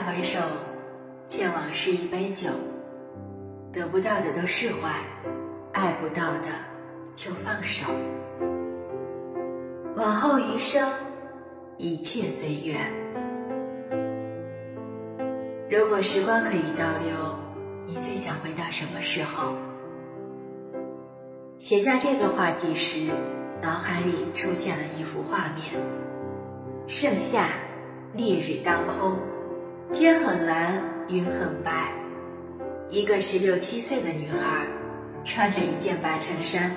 回首，见往事一杯酒。得不到的都释怀，爱不到的就放手。往后余生，一切随缘。如果时光可以倒流，你最想回到什么时候？写下这个话题时，脑海里出现了一幅画面：盛夏，烈日当空，天很蓝，云很白。一个十六七岁的女孩，穿着一件白衬衫，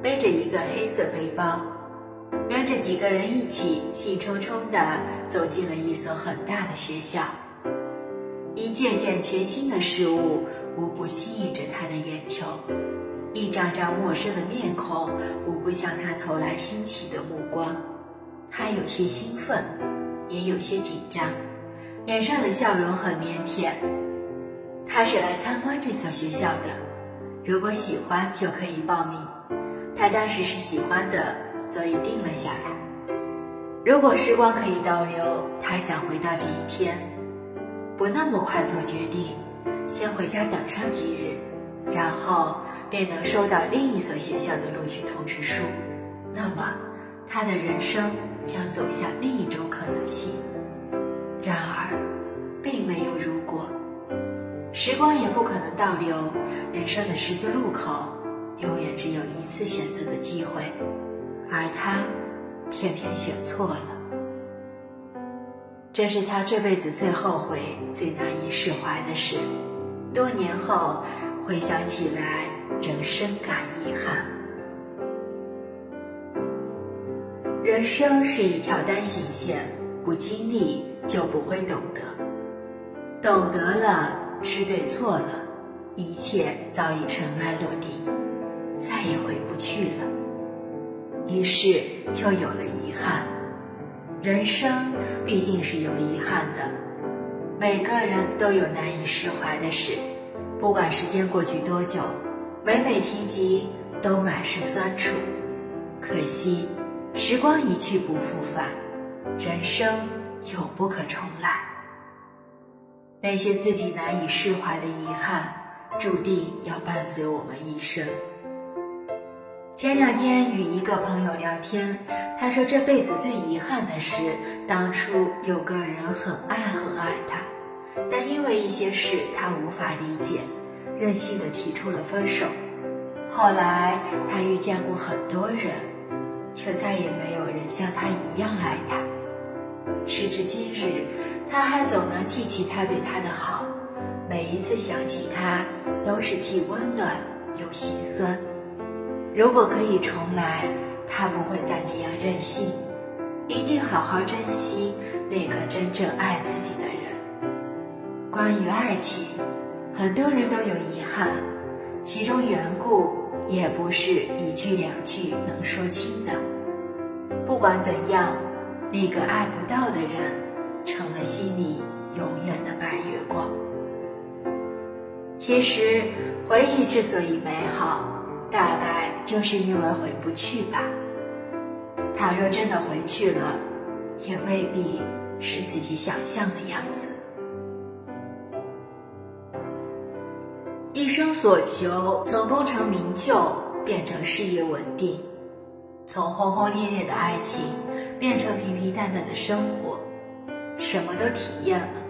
背着一个黑色背包，跟着几个人一起兴冲冲地走进了一所很大的学校。一件件全新的事物无不吸引着她的眼球，一张张陌生的面孔无不向她投来新奇的目光。她有些兴奋，也有些紧张，脸上的笑容很腼腆。他是来参观这所学校的，如果喜欢就可以报名。他当时是喜欢的，所以定了下来。如果时光可以倒流，他想回到这一天，不那么快做决定，先回家等上几日，然后便能收到另一所学校的录取通知书。那么，他的人生将走向另一种可能性。并没有如果。时光也不可能倒流，人生的十字路口，永远只有一次选择的机会，而他偏偏选错了。这是他这辈子最后悔、最难以释怀的事。多年后回想起来，仍深感遗憾。人生是一条单行线，不经历就不会懂得，懂得了。是对错了，一切早已尘埃落定，再也回不去了。于是就有了遗憾。人生必定是有遗憾的，每个人都有难以释怀的事，不管时间过去多久，每每提及都满是酸楚。可惜，时光一去不复返，人生永不可重来。那些自己难以释怀的遗憾，注定要伴随我们一生。前两天与一个朋友聊天，他说这辈子最遗憾的是，当初有个人很爱很爱他，但因为一些事他无法理解，任性的提出了分手。后来他遇见过很多人，却再也没有人像他一样爱他。时至今日，他还总能记起他对他的好，每一次想起他，都是既温暖又心酸。如果可以重来，他不会再那样任性，一定好好珍惜那个真正爱自己的人。关于爱情，很多人都有遗憾，其中缘故也不是一句两句能说清的。不管怎样。那个爱不到的人，成了心里永远的白月光。其实，回忆之所以美好，大概就是因为回不去吧。倘若真的回去了，也未必是自己想象的样子。一生所求，从功成名就变成事业稳定。从轰轰烈烈的爱情变成平平淡淡的生活，什么都体验了，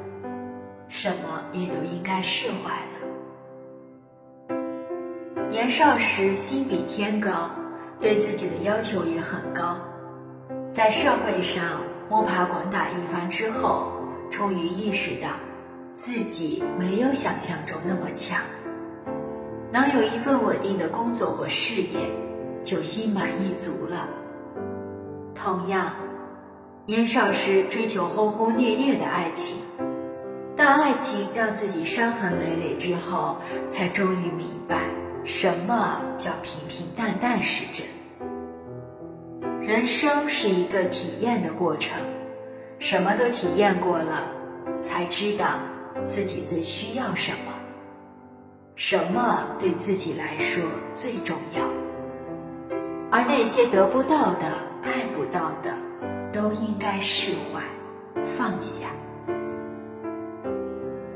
什么也都应该释怀了。年少时心比天高，对自己的要求也很高，在社会上摸爬滚打一番之后，终于意识到自己没有想象中那么强，能有一份稳定的工作或事业。就心满意足了。同样，年少时追求轰轰烈烈的爱情，当爱情让自己伤痕累累之后，才终于明白什么叫平平淡淡是真。人生是一个体验的过程，什么都体验过了，才知道自己最需要什么，什么对自己来说最重要。而那些得不到的、爱不到的，都应该释怀、放下。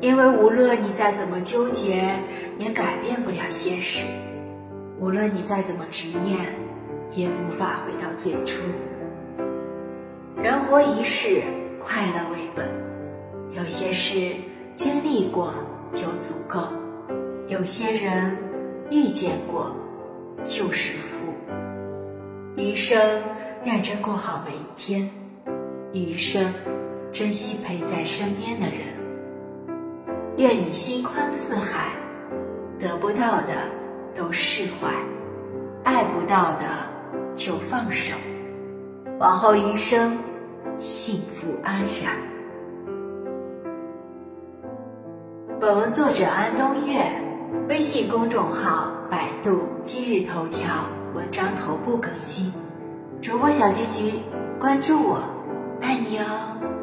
因为无论你再怎么纠结，也改变不了现实；无论你再怎么执念，也无法回到最初。人活一世，快乐为本。有些事经历过就足够，有些人遇见过就是福。余生认真过好每一天，余生珍惜陪在身边的人。愿你心宽似海，得不到的都释怀，爱不到的就放手，往后余生幸福安然。本文作者安东月，微信公众号、百度今日头条文章头部更新，主播小菊菊，关注我，爱你哦。